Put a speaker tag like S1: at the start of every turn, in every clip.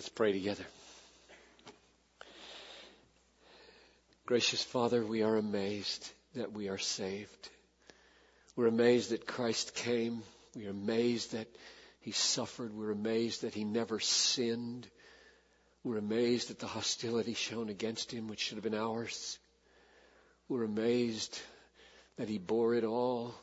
S1: Let's pray together. Gracious Father, we are amazed that we are saved. We're amazed that Christ came. We are amazed that He suffered. We're amazed that He never sinned. We're amazed at the hostility shown against Him, which should have been ours. We're amazed that He bore it all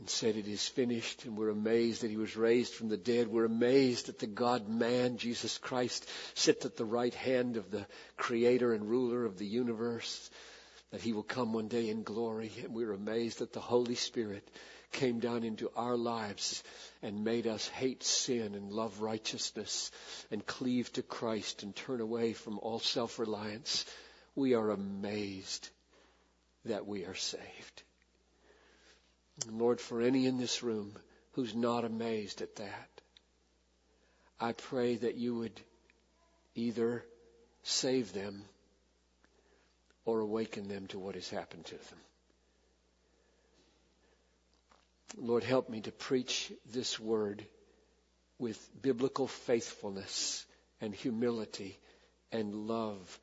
S1: and said, It is finished. And we're amazed that he was raised from the dead. We're amazed that the God man, Jesus Christ, sits at the right hand of the creator and ruler of the universe, that he will come one day in glory. And we're amazed that the Holy Spirit came down into our lives and made us hate sin and love righteousness and cleave to Christ and turn away from all self-reliance. We are amazed that we are saved. Lord, for any in this room who's not amazed at that, I pray that you would either save them or awaken them to what has happened to them. Lord, help me to preach this word with biblical faithfulness and humility and love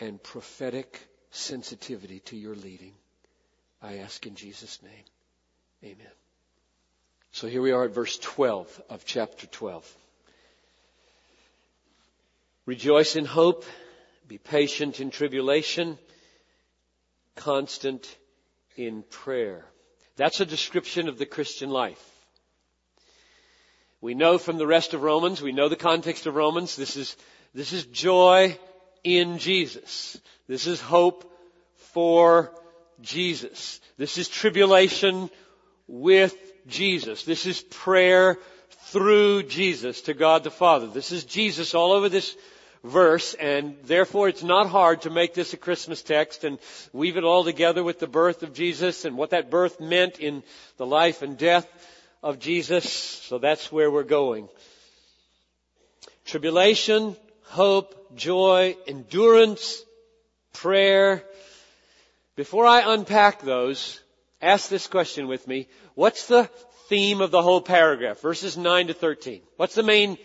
S1: and prophetic sensitivity to your leading. I ask in Jesus' name. Amen. So here we are at verse 12 of chapter 12. Rejoice in hope, be patient in tribulation, constant in prayer. That's a description of the Christian life. We know from the rest of Romans, we know the context of Romans, this is, this is joy in Jesus. This is hope for Jesus. This is tribulation with Jesus. This is prayer through Jesus to God the Father. This is Jesus all over this verse and therefore it's not hard to make this a Christmas text and weave it all together with the birth of Jesus and what that birth meant in the life and death of Jesus. So that's where we're going. Tribulation, hope, joy, endurance, prayer. Before I unpack those, Ask this question with me. What's the theme of the whole paragraph? Verses 9 to 13. What's the main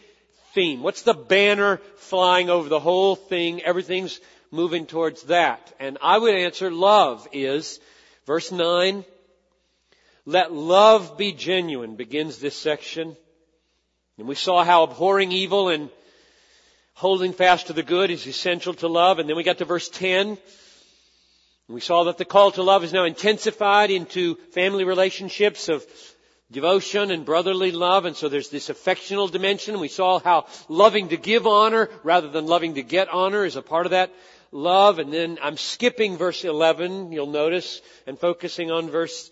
S1: theme? What's the banner flying over the whole thing? Everything's moving towards that. And I would answer love is, verse 9, let love be genuine begins this section. And we saw how abhorring evil and holding fast to the good is essential to love. And then we got to verse 10. We saw that the call to love is now intensified into family relationships of devotion and brotherly love, and so there's this affectional dimension. We saw how loving to give honor rather than loving to get honor is a part of that love. And then I'm skipping verse 11, you'll notice, and focusing on verse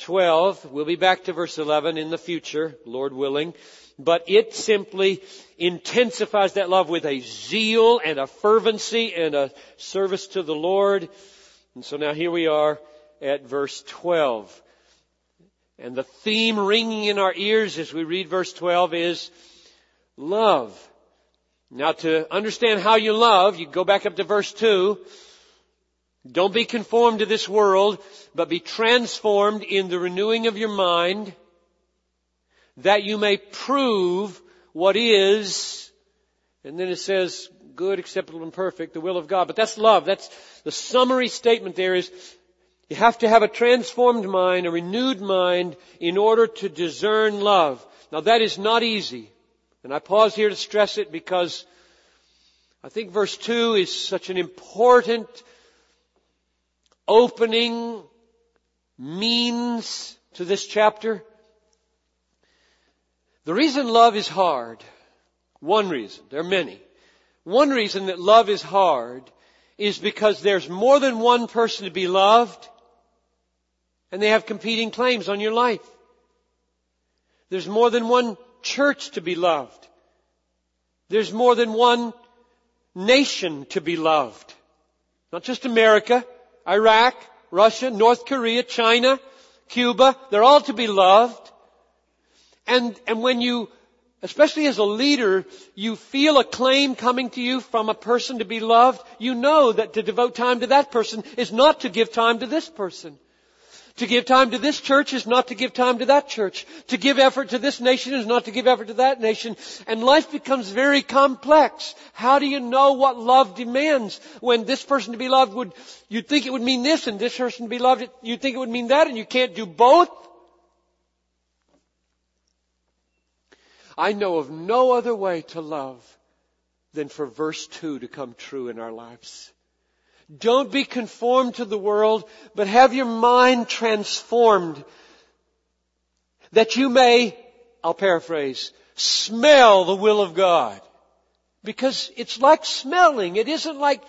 S1: 12. We'll be back to verse 11 in the future, Lord willing. But it simply intensifies that love with a zeal and a fervency and a service to the Lord and so now here we are at verse 12. And the theme ringing in our ears as we read verse 12 is love. Now to understand how you love, you go back up to verse 2. Don't be conformed to this world, but be transformed in the renewing of your mind that you may prove what is, and then it says, good, acceptable, and perfect, the will of God. But that's love. That's the summary statement there is you have to have a transformed mind, a renewed mind, in order to discern love. Now that is not easy. And I pause here to stress it because I think verse 2 is such an important opening means to this chapter. The reason love is hard, one reason, there are many, one reason that love is hard is because there's more than one person to be loved and they have competing claims on your life. There's more than one church to be loved. There's more than one nation to be loved. Not just America, Iraq, Russia, North Korea, China, Cuba, they're all to be loved. And, and when you especially as a leader, you feel a claim coming to you from a person to be loved, you know that to devote time to that person is not to give time to this person. To give time to this church is not to give time to that church. To give effort to this nation is not to give effort to that nation. And life becomes very complex. How do you know what love demands when this person to be loved would, you'd think it would mean this and this person to be loved, you'd think it would mean that and you can't do both? I know of no other way to love than for verse 2 to come true in our lives. Don't be conformed to the world, but have your mind transformed that you may, I'll paraphrase, smell the will of God. Because it's like smelling. It isn't like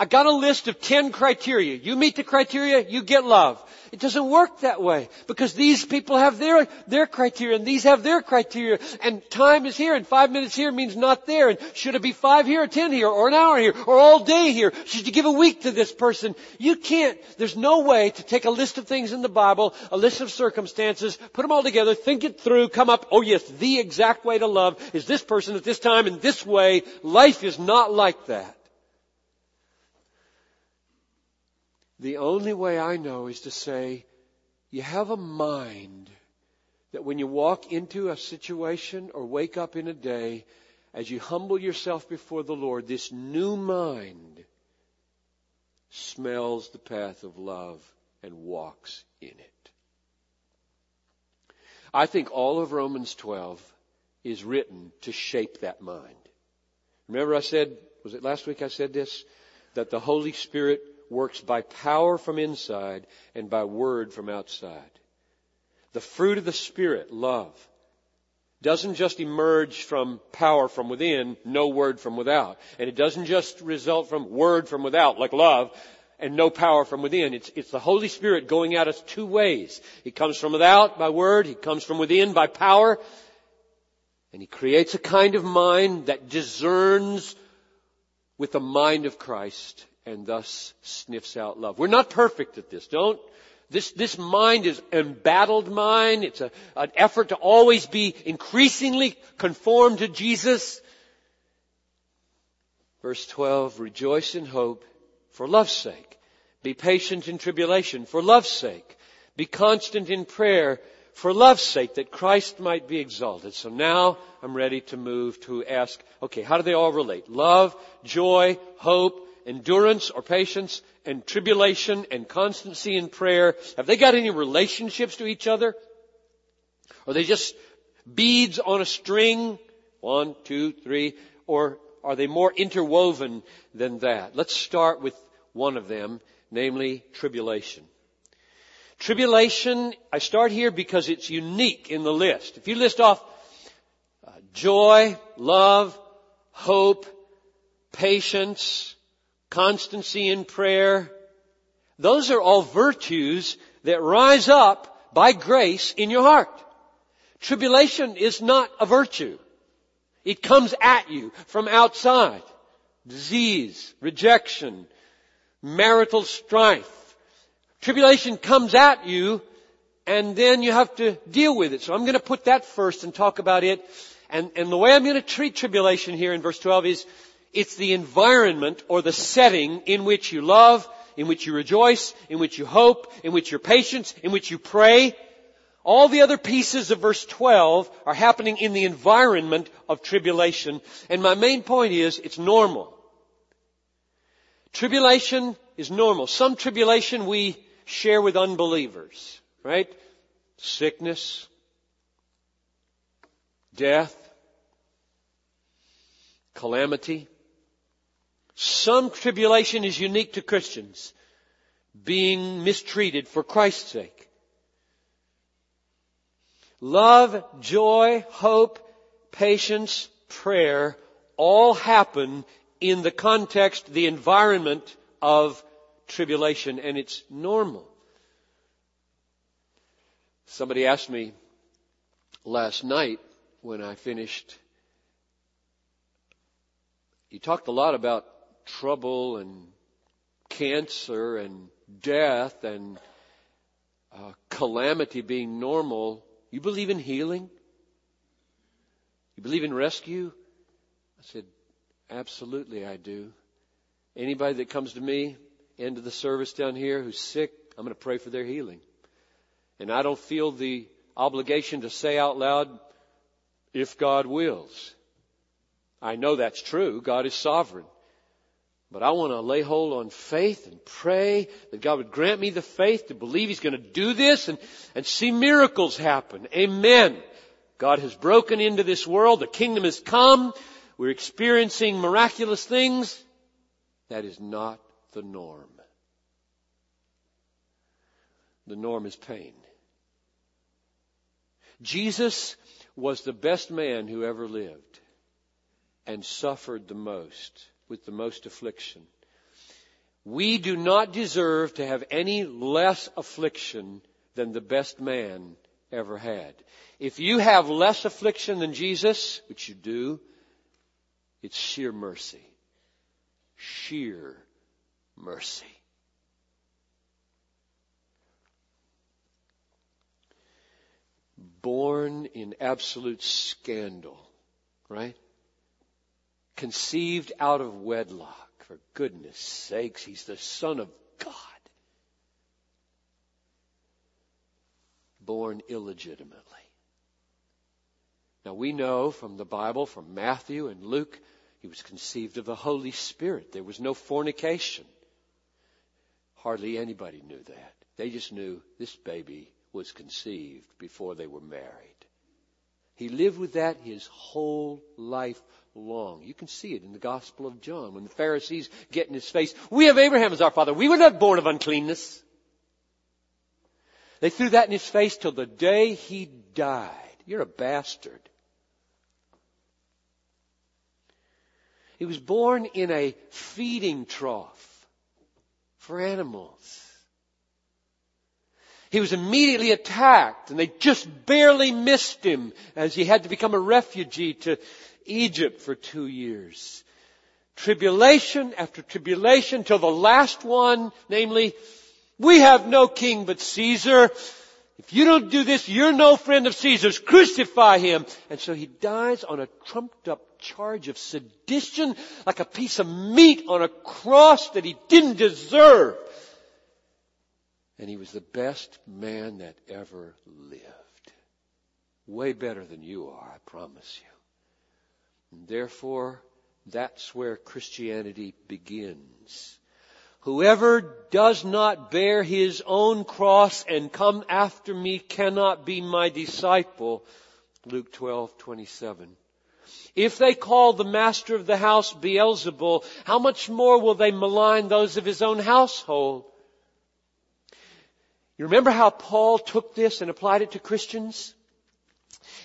S1: I got a list of 10 criteria. You meet the criteria, you get love. It doesn't work that way because these people have their, their criteria and these have their criteria and time is here and five minutes here means not there and should it be five here or ten here or an hour here or all day here? Should you give a week to this person? You can't, there's no way to take a list of things in the Bible, a list of circumstances, put them all together, think it through, come up, oh yes, the exact way to love is this person at this time in this way. Life is not like that. The only way I know is to say, you have a mind that when you walk into a situation or wake up in a day, as you humble yourself before the Lord, this new mind smells the path of love and walks in it. I think all of Romans 12 is written to shape that mind. Remember I said, was it last week I said this? That the Holy Spirit works by power from inside and by word from outside. The fruit of the Spirit, love, doesn't just emerge from power from within, no word from without. And it doesn't just result from word from without, like love, and no power from within. It's, it's the Holy Spirit going at us two ways. He comes from without by word, He comes from within by power, and He creates a kind of mind that discerns with the mind of Christ and thus sniffs out love. We're not perfect at this. Don't, this, this mind is embattled mind. It's a, an effort to always be increasingly conformed to Jesus. Verse 12, rejoice in hope for love's sake. Be patient in tribulation for love's sake. Be constant in prayer for love's sake that Christ might be exalted. So now I'm ready to move to ask, okay, how do they all relate? Love, joy, hope, endurance or patience and tribulation and constancy in prayer, have they got any relationships to each other? Are they just beads on a string? One, two, three. Or are they more interwoven than that? Let's start with one of them, namely tribulation. Tribulation, I start here because it's unique in the list. If you list off uh, joy, love, hope, patience, constancy in prayer. Those are all virtues that rise up by grace in your heart. Tribulation is not a virtue. It comes at you from outside. Disease, rejection, marital strife. Tribulation comes at you and then you have to deal with it. So I'm going to put that first and talk about it. And, and the way I'm going to treat tribulation here in verse 12 is it's the environment or the setting in which you love, in which you rejoice, in which you hope, in which you're patient, in which you pray. All the other pieces of verse 12 are happening in the environment of tribulation. And my main point is, it's normal. Tribulation is normal. Some tribulation we share with unbelievers, right? Sickness, death, calamity. Some tribulation is unique to Christians, being mistreated for Christ's sake. Love, joy, hope, patience, prayer all happen in the context, the environment of tribulation, and it's normal. Somebody asked me last night when I finished, you talked a lot about trouble and cancer and death and uh, calamity being normal, you believe in healing? You believe in rescue? I said, absolutely I do. Anybody that comes to me, end of the service down here, who's sick, I'm going to pray for their healing. And I don't feel the obligation to say out loud, if God wills. I know that's true. God is sovereign. But I want to lay hold on faith and pray that God would grant me the faith to believe He's going to do this and, and see miracles happen. Amen. God has broken into this world. The kingdom has come. We're experiencing miraculous things. That is not the norm. The norm is pain. Jesus was the best man who ever lived and suffered the most with the most affliction. We do not deserve to have any less affliction than the best man ever had. If you have less affliction than Jesus, which you do, it's sheer mercy. Sheer mercy. Born in absolute scandal, right? Conceived out of wedlock. For goodness sakes, he's the Son of God. Born illegitimately. Now we know from the Bible, from Matthew and Luke, he was conceived of the Holy Spirit. There was no fornication. Hardly anybody knew that. They just knew this baby was conceived before they were married. He lived with that his whole life long. You can see it in the Gospel of John when the Pharisees get in his face. We have Abraham as our father. We were not born of uncleanness. They threw that in his face till the day he died. You're a bastard. He was born in a feeding trough for animals. He was immediately attacked and they just barely missed him as he had to become a refugee to Egypt for two years. Tribulation after tribulation till the last one, namely, we have no king but Caesar. If you don't do this, you're no friend of Caesar's. Crucify him. And so he dies on a trumped up charge of sedition, like a piece of meat on a cross that he didn't deserve and he was the best man that ever lived. Way better than you are, I promise you. And therefore, that's where Christianity begins. Whoever does not bear his own cross and come after me cannot be my disciple. Luke 12, 27. If they call the master of the house Beelzebul, how much more will they malign those of his own household? You remember how Paul took this and applied it to Christians?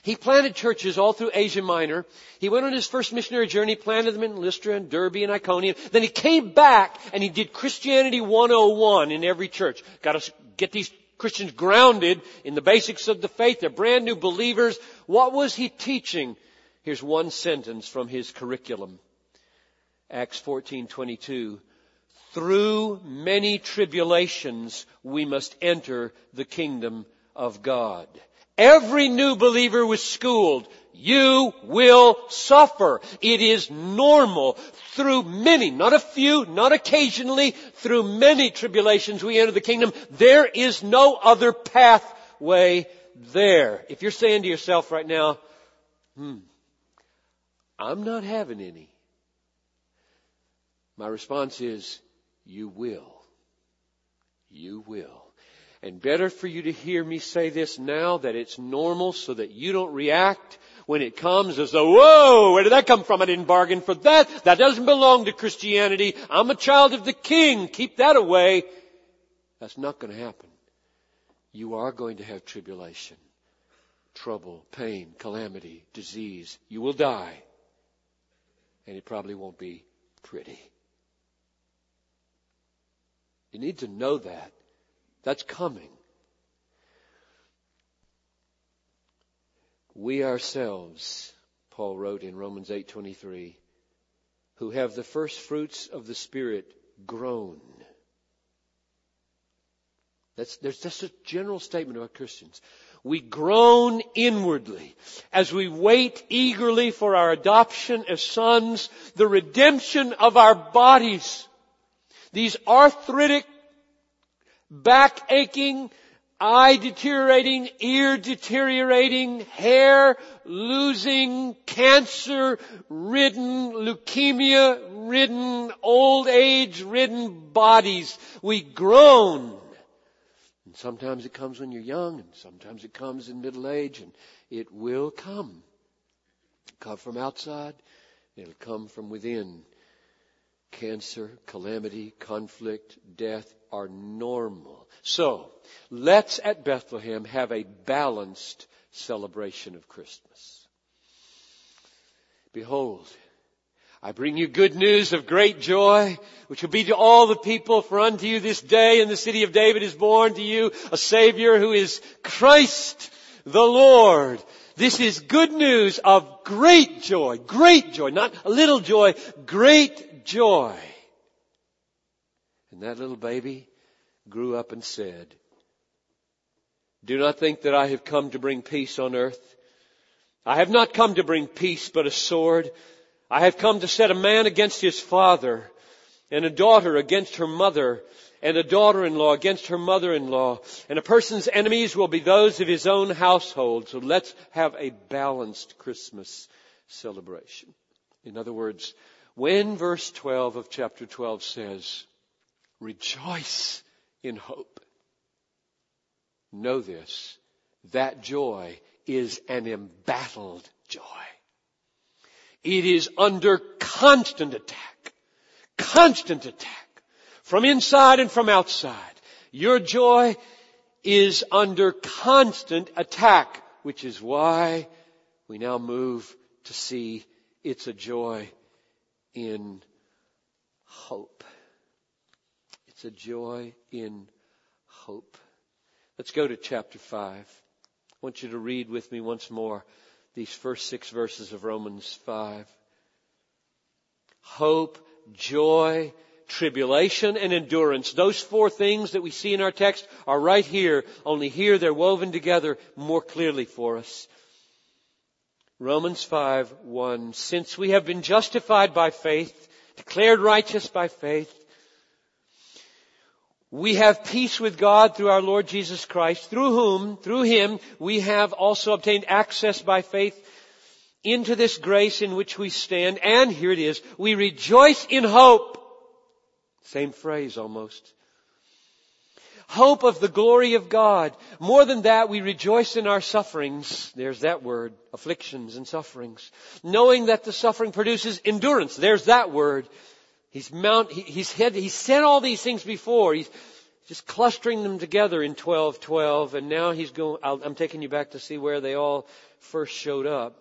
S1: He planted churches all through Asia Minor. He went on his first missionary journey, planted them in Lystra and Derbe and Iconium. Then he came back and he did Christianity 101 in every church. Got to get these Christians grounded in the basics of the faith. They're brand new believers. What was he teaching? Here's one sentence from his curriculum. Acts 14:22 through many tribulations we must enter the kingdom of God. Every new believer was schooled. You will suffer. It is normal. Through many, not a few, not occasionally, through many tribulations we enter the kingdom. There is no other pathway there. If you're saying to yourself right now, hmm, I'm not having any. My response is, you will. You will. And better for you to hear me say this now that it's normal so that you don't react when it comes as though, whoa, where did that come from? I didn't bargain for that. That doesn't belong to Christianity. I'm a child of the King. Keep that away. That's not going to happen. You are going to have tribulation, trouble, pain, calamity, disease. You will die. And it probably won't be pretty. You need to know that. That's coming. We ourselves, Paul wrote in Romans 8:23, who have the first fruits of the Spirit groan. That's, there's just a general statement about Christians. We groan inwardly as we wait eagerly for our adoption as sons, the redemption of our bodies. These arthritic, back aching, eye deteriorating, ear deteriorating, hair losing, cancer ridden, leukemia ridden, old age ridden bodies. We groan. And sometimes it comes when you're young and sometimes it comes in middle age and it will come. It'll come from outside. It'll come from within. Cancer, calamity, conflict, death are normal. So, let's at Bethlehem have a balanced celebration of Christmas. Behold, I bring you good news of great joy, which will be to all the people, for unto you this day in the city of David is born to you a Savior who is Christ the Lord. This is good news of great joy, great joy, not a little joy, great joy. And that little baby grew up and said, Do not think that I have come to bring peace on earth. I have not come to bring peace, but a sword. I have come to set a man against his father, and a daughter against her mother, and a daughter-in-law against her mother-in-law. And a person's enemies will be those of his own household. So let's have a balanced Christmas celebration. In other words, when verse 12 of chapter 12 says, rejoice in hope. Know this, that joy is an embattled joy. It is under constant attack, constant attack from inside and from outside. Your joy is under constant attack, which is why we now move to see it's a joy in hope. It's a joy in hope. Let's go to chapter 5. I want you to read with me once more these first six verses of Romans 5. Hope, joy, tribulation, and endurance. Those four things that we see in our text are right here, only here they're woven together more clearly for us. Romans 5, 1. Since we have been justified by faith, declared righteous by faith, we have peace with God through our Lord Jesus Christ, through whom, through Him, we have also obtained access by faith into this grace in which we stand. And here it is, we rejoice in hope. Same phrase almost. Hope of the glory of God. More than that, we rejoice in our sufferings. There's that word. Afflictions and sufferings. Knowing that the suffering produces endurance. There's that word. He's mount, he's had, he's said all these things before. He's just clustering them together in 1212 and now he's going, i am taking you back to see where they all first showed up.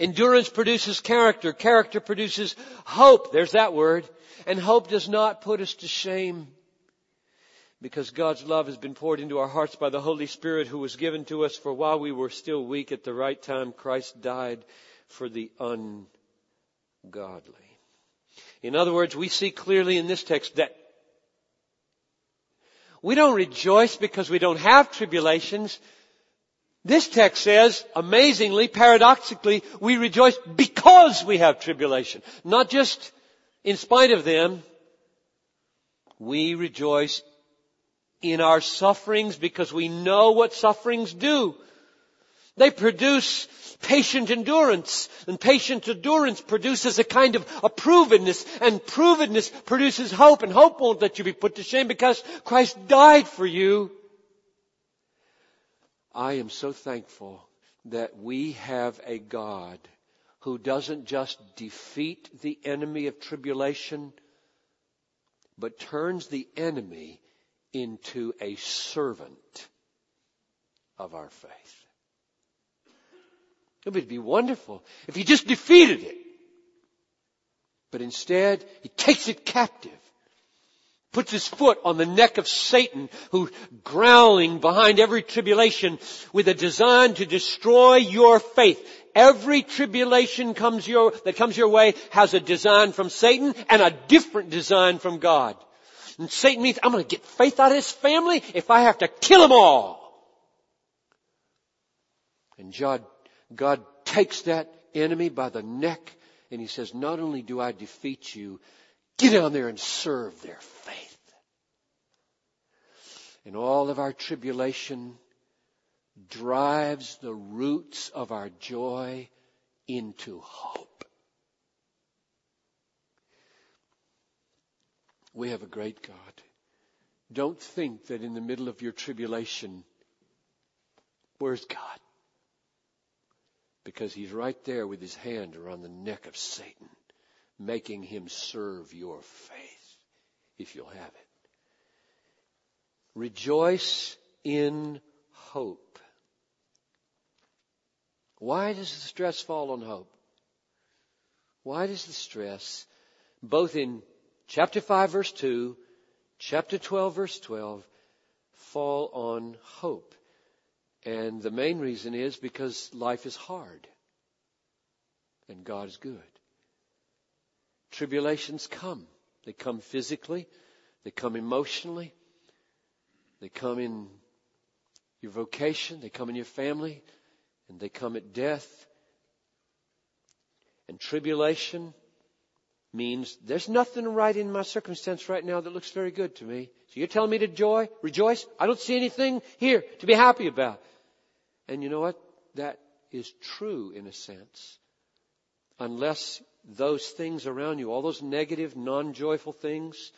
S1: Endurance produces character. Character produces hope. There's that word. And hope does not put us to shame because God's love has been poured into our hearts by the Holy Spirit who was given to us for while we were still weak at the right time, Christ died for the ungodly. In other words, we see clearly in this text that we don't rejoice because we don't have tribulations. This text says, amazingly, paradoxically, we rejoice because we have tribulation. Not just in spite of them. We rejoice in our sufferings because we know what sufferings do. They produce patient endurance. And patient endurance produces a kind of a provenness. And provenness produces hope. And hope won't let you be put to shame because Christ died for you. I am so thankful that we have a God who doesn't just defeat the enemy of tribulation, but turns the enemy into a servant of our faith. It would be wonderful if he just defeated it. But instead, he takes it captive. Puts his foot on the neck of Satan, who's growling behind every tribulation with a design to destroy your faith. Every tribulation comes your, that comes your way has a design from Satan and a different design from God. And Satan means, I'm going to get faith out of this family if I have to kill them all. And God God takes that enemy by the neck and he says, not only do I defeat you, get down there and serve their faith. And all of our tribulation drives the roots of our joy into hope. We have a great God. Don't think that in the middle of your tribulation, where's God? Because he's right there with his hand around the neck of Satan, making him serve your faith, if you'll have it. Rejoice in hope. Why does the stress fall on hope? Why does the stress, both in chapter 5 verse 2, chapter 12 verse 12, fall on hope? And the main reason is because life is hard and God is good. Tribulations come. They come physically. They come emotionally. They come in your vocation. They come in your family and they come at death. And tribulation means there's nothing right in my circumstance right now that looks very good to me. So you're telling me to joy, rejoice? I don't see anything here to be happy about. And you know what? That is true in a sense. Unless those things around you, all those negative, non-joyful things,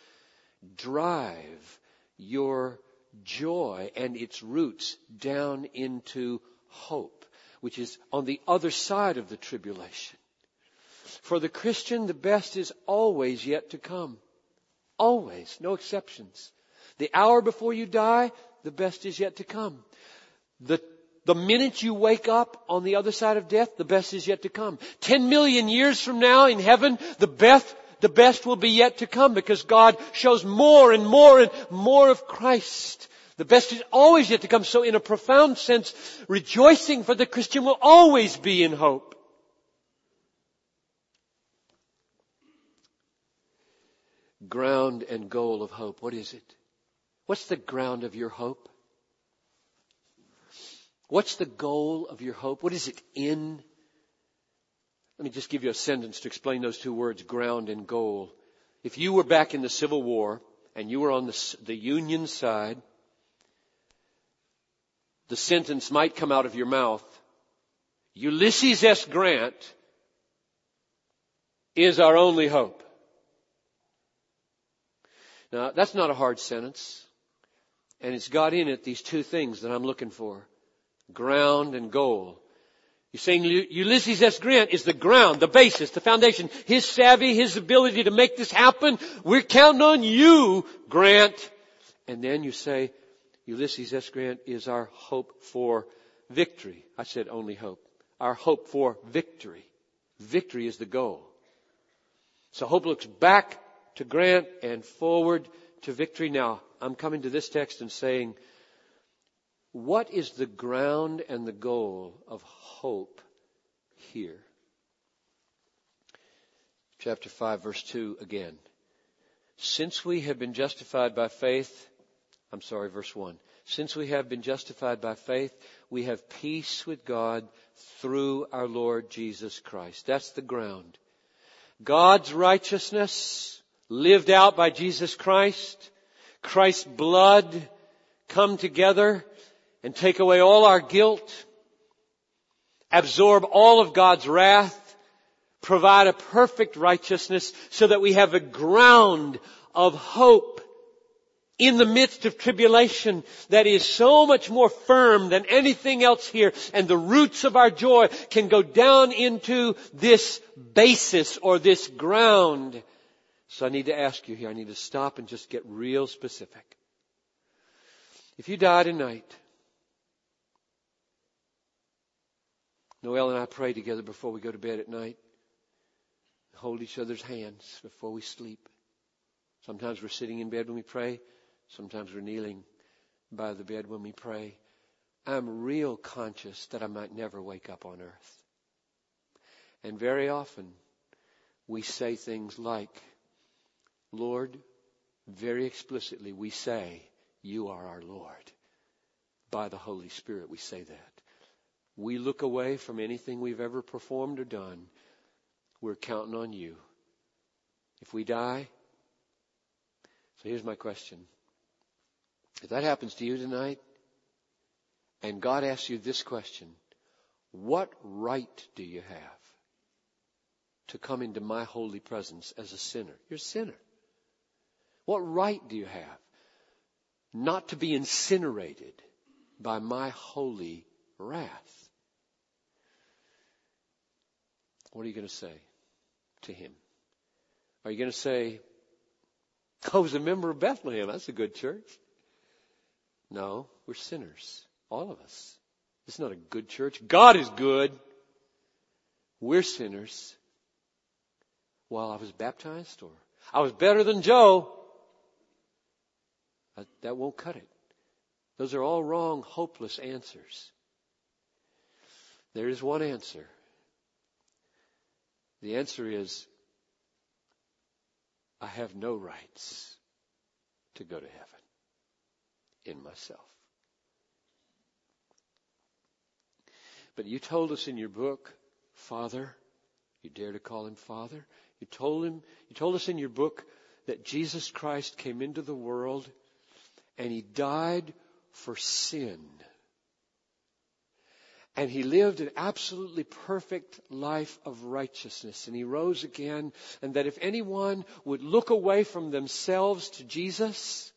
S1: drive your joy and its roots down into hope which is on the other side of the tribulation. For the Christian, the best is always yet to come. Always. No exceptions. The hour before you die, the best is yet to come. The, the minute you wake up on the other side of death, the best is yet to come. Ten million years from now in heaven, the best, the best will be yet to come because God shows more and more and more of Christ. The best is always yet to come. So in a profound sense, rejoicing for the Christian will always be in hope. Ground and goal of hope. What is it? What's the ground of your hope? What's the goal of your hope? What is it in? Let me just give you a sentence to explain those two words, ground and goal. If you were back in the Civil War and you were on the, the Union side, the sentence might come out of your mouth. Ulysses S. Grant is our only hope. Now, that's not a hard sentence. And it's got in it these two things that I'm looking for. Ground and goal. You're saying Ulysses S. Grant is the ground, the basis, the foundation. His savvy, his ability to make this happen. We're counting on you, Grant. And then you say, Ulysses S. Grant is our hope for victory. I said only hope. Our hope for victory. Victory is the goal. So hope looks back to Grant and forward to victory. Now, I'm coming to this text and saying, what is the ground and the goal of hope here? Chapter 5 verse 2 again. Since we have been justified by faith, I'm sorry, verse 1. Since we have been justified by faith, we have peace with God through our Lord Jesus Christ. That's the ground. God's righteousness lived out by Jesus Christ, Christ's blood come together and take away all our guilt, absorb all of God's wrath, provide a perfect righteousness so that we have a ground of hope in the midst of tribulation that is so much more firm than anything else here and the roots of our joy can go down into this basis or this ground. So I need to ask you here, I need to stop and just get real specific. If you die tonight, Noel and I pray together before we go to bed at night. Hold each other's hands before we sleep. Sometimes we're sitting in bed when we pray. Sometimes we're kneeling by the bed when we pray. I'm real conscious that I might never wake up on earth. And very often we say things like, Lord, very explicitly we say, you are our Lord. By the Holy Spirit we say that. We look away from anything we've ever performed or done. We're counting on you. If we die, so here's my question. If that happens to you tonight, and God asks you this question, what right do you have to come into my holy presence as a sinner? You're a sinner. What right do you have not to be incinerated by my holy wrath? What are you going to say to him? Are you going to say, I was a member of Bethlehem. That's a good church. No, we're sinners. All of us. It's not a good church. God is good. We're sinners. Well, I was baptized or I was better than Joe. That, that won't cut it. Those are all wrong, hopeless answers. There is one answer. The answer is I have no rights to go to heaven in myself. But you told us in your book, Father, you dare to call him Father. You told him, you told us in your book that Jesus Christ came into the world and he died for sin. And he lived an absolutely perfect life of righteousness. And he rose again. And that if anyone would look away from themselves to Jesus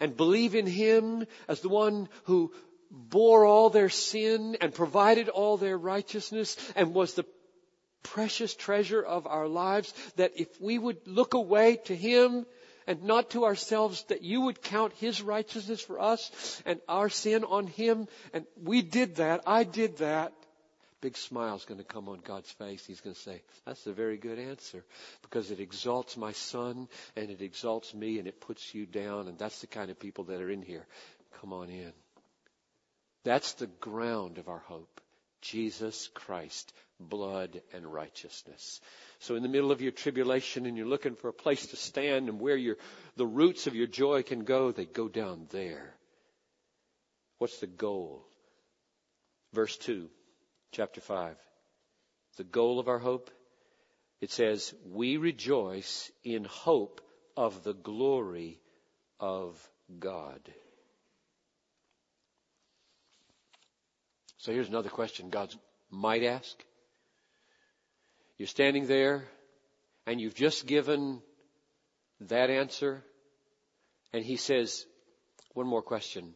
S1: and believe in him as the one who bore all their sin and provided all their righteousness and was the precious treasure of our lives, that if we would look away to Him and not to ourselves, that you would count His righteousness for us and our sin on Him. And we did that. I did that. Big smile's going to come on God's face. He's going to say, that's a very good answer because it exalts my son and it exalts me and it puts you down. And that's the kind of people that are in here. Come on in. That's the ground of our hope. Jesus Christ, blood and righteousness. So in the middle of your tribulation and you're looking for a place to stand and where your, the roots of your joy can go, they go down there. What's the goal? Verse 2, chapter 5. The goal of our hope? It says, we rejoice in hope of the glory of God. So here's another question God might ask. You're standing there and you've just given that answer and he says, one more question.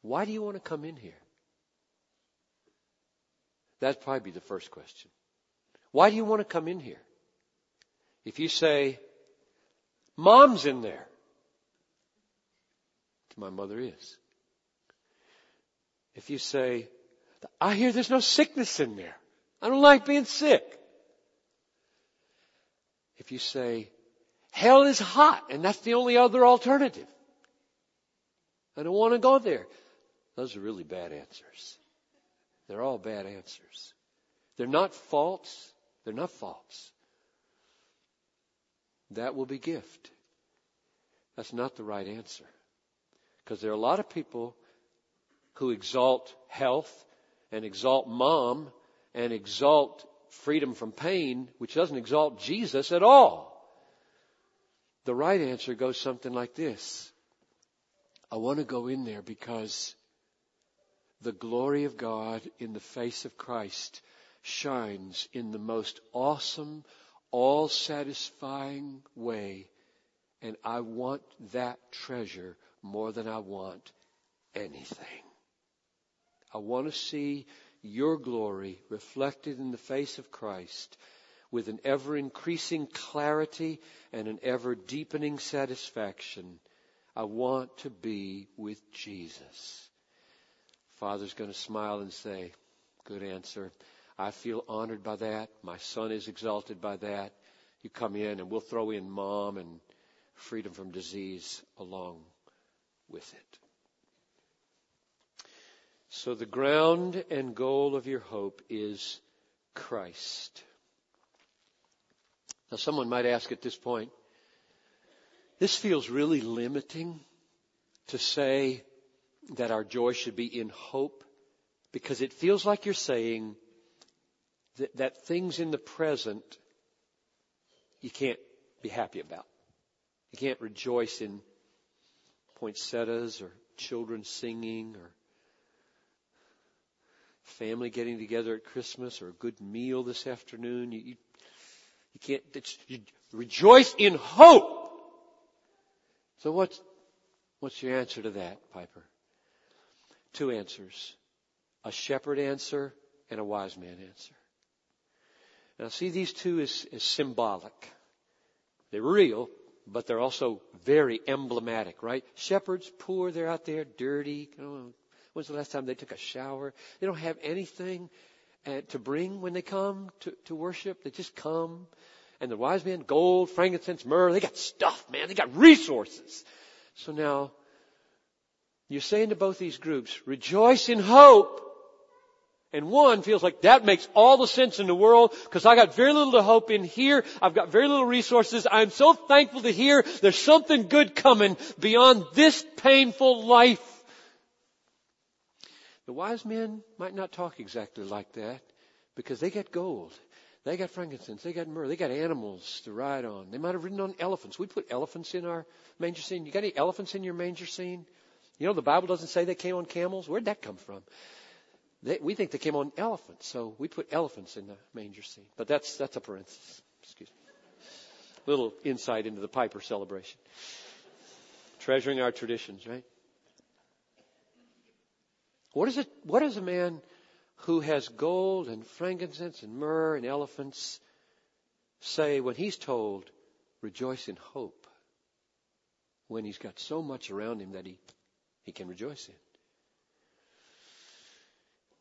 S1: Why do you want to come in here? That'd probably be the first question. Why do you want to come in here? If you say, Mom's in there. My mother is. If you say, I hear there's no sickness in there. I don't like being sick. If you say, hell is hot and that's the only other alternative. I don't want to go there. Those are really bad answers. They're all bad answers. They're not false. They're not false. That will be gift. That's not the right answer. Because there are a lot of people who exalt health and exalt mom and exalt freedom from pain, which doesn't exalt Jesus at all. The right answer goes something like this. I want to go in there because the glory of God in the face of Christ shines in the most awesome, all satisfying way. And I want that treasure more than I want anything. I want to see your glory reflected in the face of Christ with an ever increasing clarity and an ever deepening satisfaction. I want to be with Jesus. Father's going to smile and say, good answer. I feel honored by that. My son is exalted by that. You come in and we'll throw in mom and freedom from disease along with it. So the ground and goal of your hope is Christ. Now someone might ask at this point, this feels really limiting to say that our joy should be in hope because it feels like you're saying that, that things in the present you can't be happy about. You can't rejoice in poinsettias or children singing or family getting together at Christmas or a good meal this afternoon. You, you, you can't, you rejoice in hope. So what's, what's your answer to that, Piper? Two answers. A shepherd answer and a wise man answer. Now see these two as, as symbolic. They're real, but they're also very emblematic, right? Shepherds, poor, they're out there dirty. When's the last time they took a shower? They don't have anything uh, to bring when they come to, to worship. They just come. And the wise men, gold, frankincense, myrrh, they got stuff, man. They got resources. So now, you're saying to both these groups, rejoice in hope. And one feels like that makes all the sense in the world because I got very little to hope in here. I've got very little resources. I'm so thankful to hear there's something good coming beyond this painful life. The wise men might not talk exactly like that because they get gold. They got frankincense. They got myrrh. They got animals to ride on. They might have ridden on elephants. We put elephants in our manger scene. You got any elephants in your manger scene? You know, the Bible doesn't say they came on camels. Where'd that come from? They, we think they came on elephants, so we put elephants in the manger scene. But that's, that's a parenthesis. Excuse me. Little insight into the Piper celebration. Treasuring our traditions, right? What is it, what is a man who has gold and frankincense and myrrh and elephants say when he's told, rejoice in hope, when he's got so much around him that he, he can rejoice in?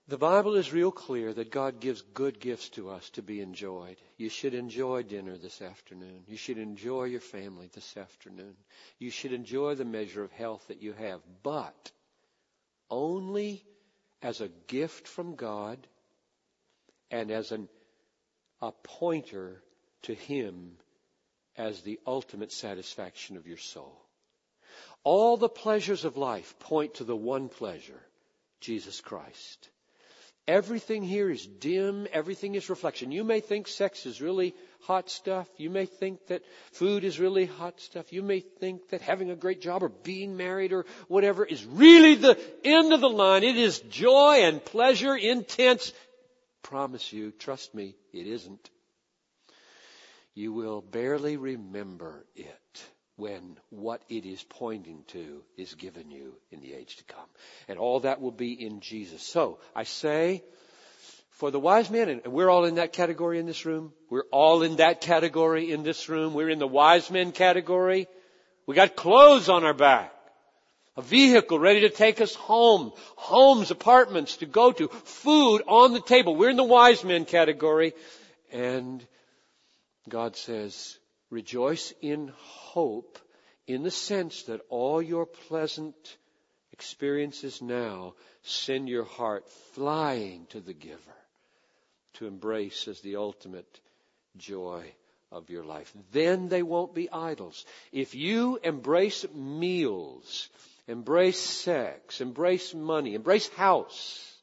S1: The Bible is real clear that God gives good gifts to us to be enjoyed. You should enjoy dinner this afternoon. You should enjoy your family this afternoon. You should enjoy the measure of health that you have, but only as a gift from God and as an, a pointer to Him as the ultimate satisfaction of your soul. All the pleasures of life point to the one pleasure, Jesus Christ. Everything here is dim. Everything is reflection. You may think sex is really hot stuff. You may think that food is really hot stuff. You may think that having a great job or being married or whatever is really the end of the line. It is joy and pleasure intense. Promise you, trust me, it isn't. You will barely remember it when what it is pointing to is given you in the age to come. And all that will be in Jesus. So, I say, for the wise men, and we're all in that category in this room. We're all in that category in this room. We're in the wise men category. We got clothes on our back. A vehicle ready to take us home. Homes, apartments to go to. Food on the table. We're in the wise men category. And God says, rejoice in hope in the sense that all your pleasant experiences now send your heart flying to the giver to embrace as the ultimate joy of your life. Then they won't be idols. If you embrace meals, embrace sex, embrace money, embrace house,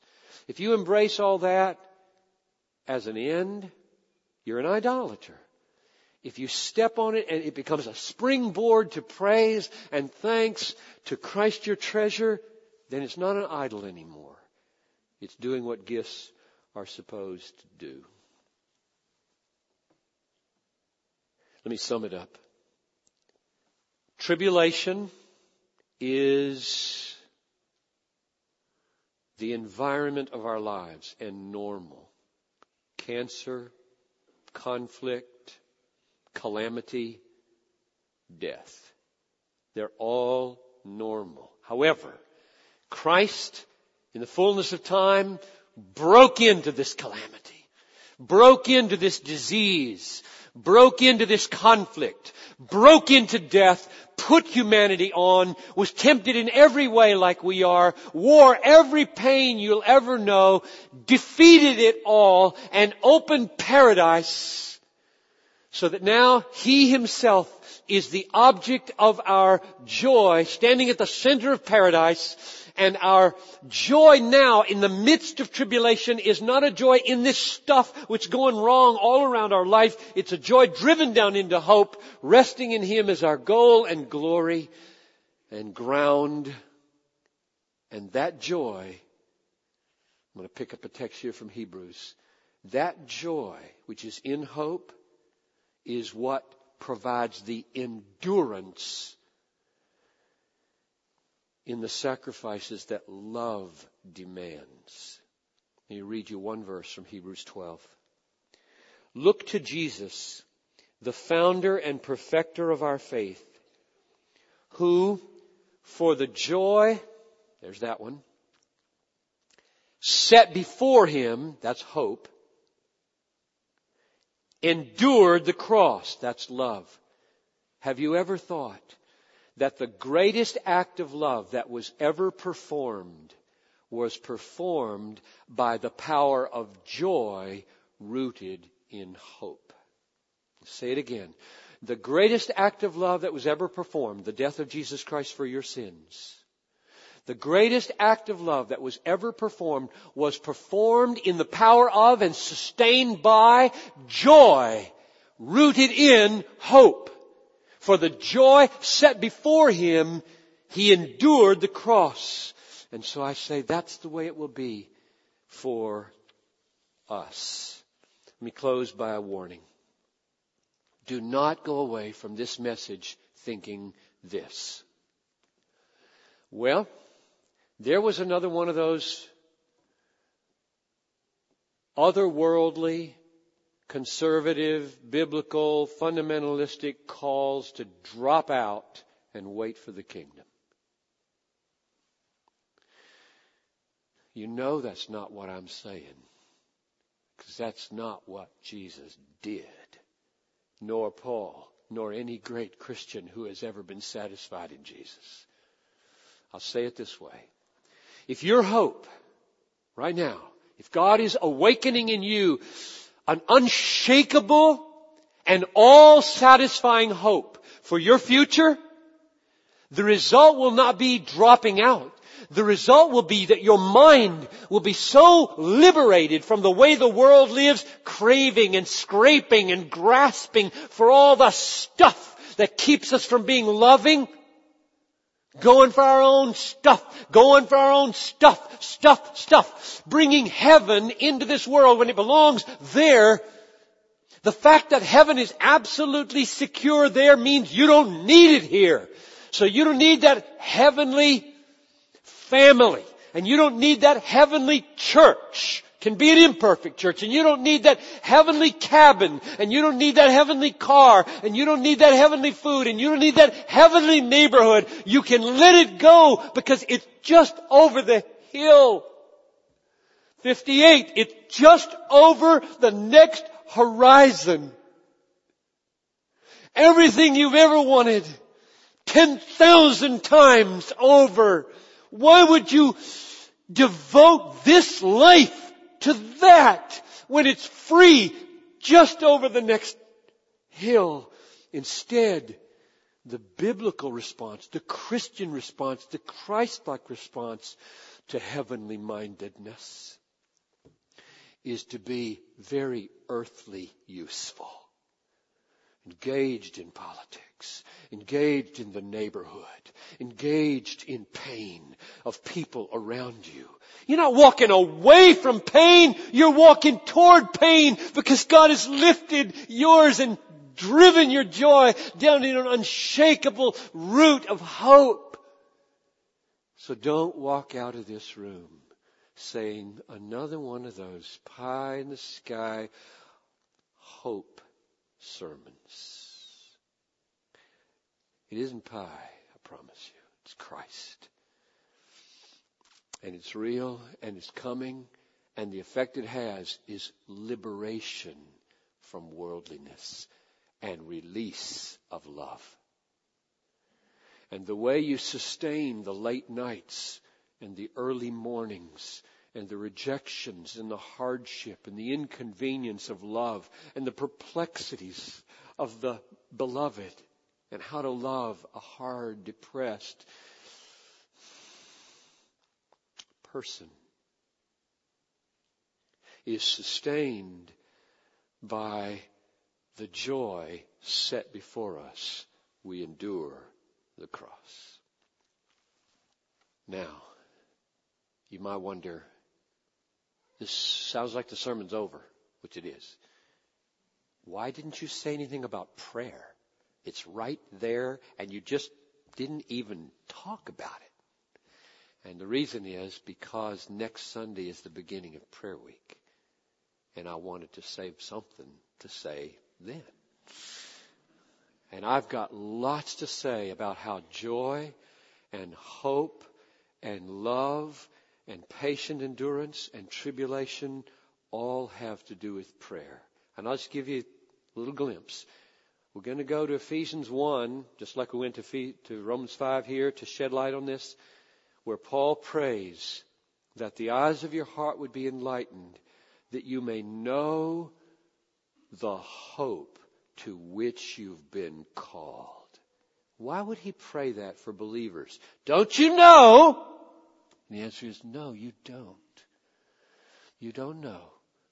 S1: if you embrace all that as an end, you're an idolater if you step on it and it becomes a springboard to praise and thanks to Christ your treasure, then it's not an idol anymore. It's doing what gifts are supposed to do. Let me sum it up. Tribulation is the environment of our lives and normal. Cancer, conflict, calamity, death. They're all normal. However, Christ, in the fullness of time, broke into this calamity, broke into this disease, broke into this conflict, broke into death, put humanity on, was tempted in every way like we are, wore every pain you'll ever know, defeated it all, and opened paradise so that now He Himself is the object of our joy, standing at the center of paradise, and our joy now in the midst of tribulation is not a joy in this stuff which going wrong all around our life. It's a joy driven down into hope, resting in Him as our goal and glory. and ground. And that joy, I'm going to pick up a text here from Hebrews. That joy, which is in hope, is what provides the endurance in the sacrifices that love demands. Let me read you one verse from Hebrews 12. Look to Jesus, the founder and perfecter of our faith, who, for the joy, there's that one, set before him, that's hope, endured the cross, that's love. Have you ever thought that the greatest act of love that was ever performed was performed by the power of joy rooted in hope. say it again. The greatest act of love that was ever performed, the death of Jesus Christ for your sins, the greatest act of love that was ever performed was performed in the power of and sustained by joy rooted in hope. For the joy set before him, he endured the cross. And so I say that's the way it will be for us. Let me close by a warning. Do not go away from this message thinking this. Well, there was another one of those otherworldly, conservative, biblical, fundamentalistic calls to drop out and wait for the kingdom. You know that's not what I'm saying. Because that's not what Jesus did. Nor Paul, nor any great Christian who has ever been satisfied in Jesus. I'll say it this way. If your hope, right now, if God is awakening in you an unshakable and all satisfying hope for your future, the result will not be dropping out. The result will be that your mind will be so liberated from the way the world lives, craving and scraping and grasping for all the stuff that keeps us from being loving, Going for our own stuff, going for our own stuff, stuff, stuff, bringing heaven into this world when it belongs there. The fact that heaven is absolutely secure there means you don't need it here. So you don't need that heavenly family. And you don't need that heavenly church can be an imperfect church and you don't need that heavenly cabin and you don't need that heavenly car and you don't need that heavenly food and you don't need that heavenly neighborhood. You can let it go because it's just over the hill. 58, it's just over the next horizon. Everything you've ever wanted, 10,000 times over. Why would you devote this life to that when it's free just over the next hill. Instead, the biblical response, the Christian response, the Christ-like response to heavenly mindedness is to be very earthly useful. Engaged in politics, engaged in the neighborhood, engaged in pain of people around you, you're not walking away from pain. You're walking toward pain because God has lifted yours and driven your joy down in an unshakable root of hope. So don't walk out of this room saying another one of those pie in the sky hope sermons. It isn't pie, I promise you. It's Christ and it's real and it's coming and the effect it has is liberation from worldliness and release of love. And the way you sustain the late nights and the early mornings and the rejections and the hardship and the inconvenience of love and the perplexities of the beloved and how to love a hard, depressed, person is sustained by the joy set before us. We endure the cross. Now, you might wonder, this sounds like the sermon's over, which it is. Why didn't you say anything about prayer? It's right there, and you just didn't even talk about it. And the reason is because next Sunday is the beginning of prayer week. And I wanted to save something to say then. And I've got lots to say about how joy and hope and love and patient endurance and tribulation all have to do with prayer. And I'll just give you a little glimpse. We're going to go to Ephesians 1, just like we went to, to Romans 5 here to shed light on this, where Paul prays that the eyes of your heart would be enlightened, that you may know the hope to which you've been called. Why would he pray that for believers? Don't you know? And the answer is no, you don't. You don't know.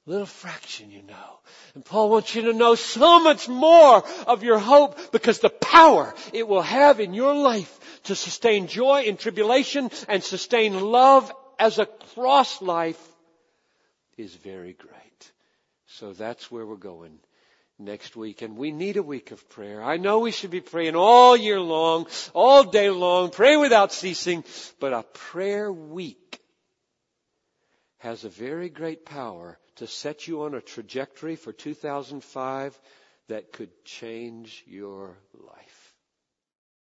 S1: Little fraction you know. And Paul wants you to know so much more of your hope because the power it will have in your life to sustain joy in tribulation and sustain love as a cross life is very great. So that's where we're going next week. And we need a week of prayer. I know we should be praying all year long, all day long, pray without ceasing, but a prayer week has a very great power to set you on a trajectory for 2005 that could change your life.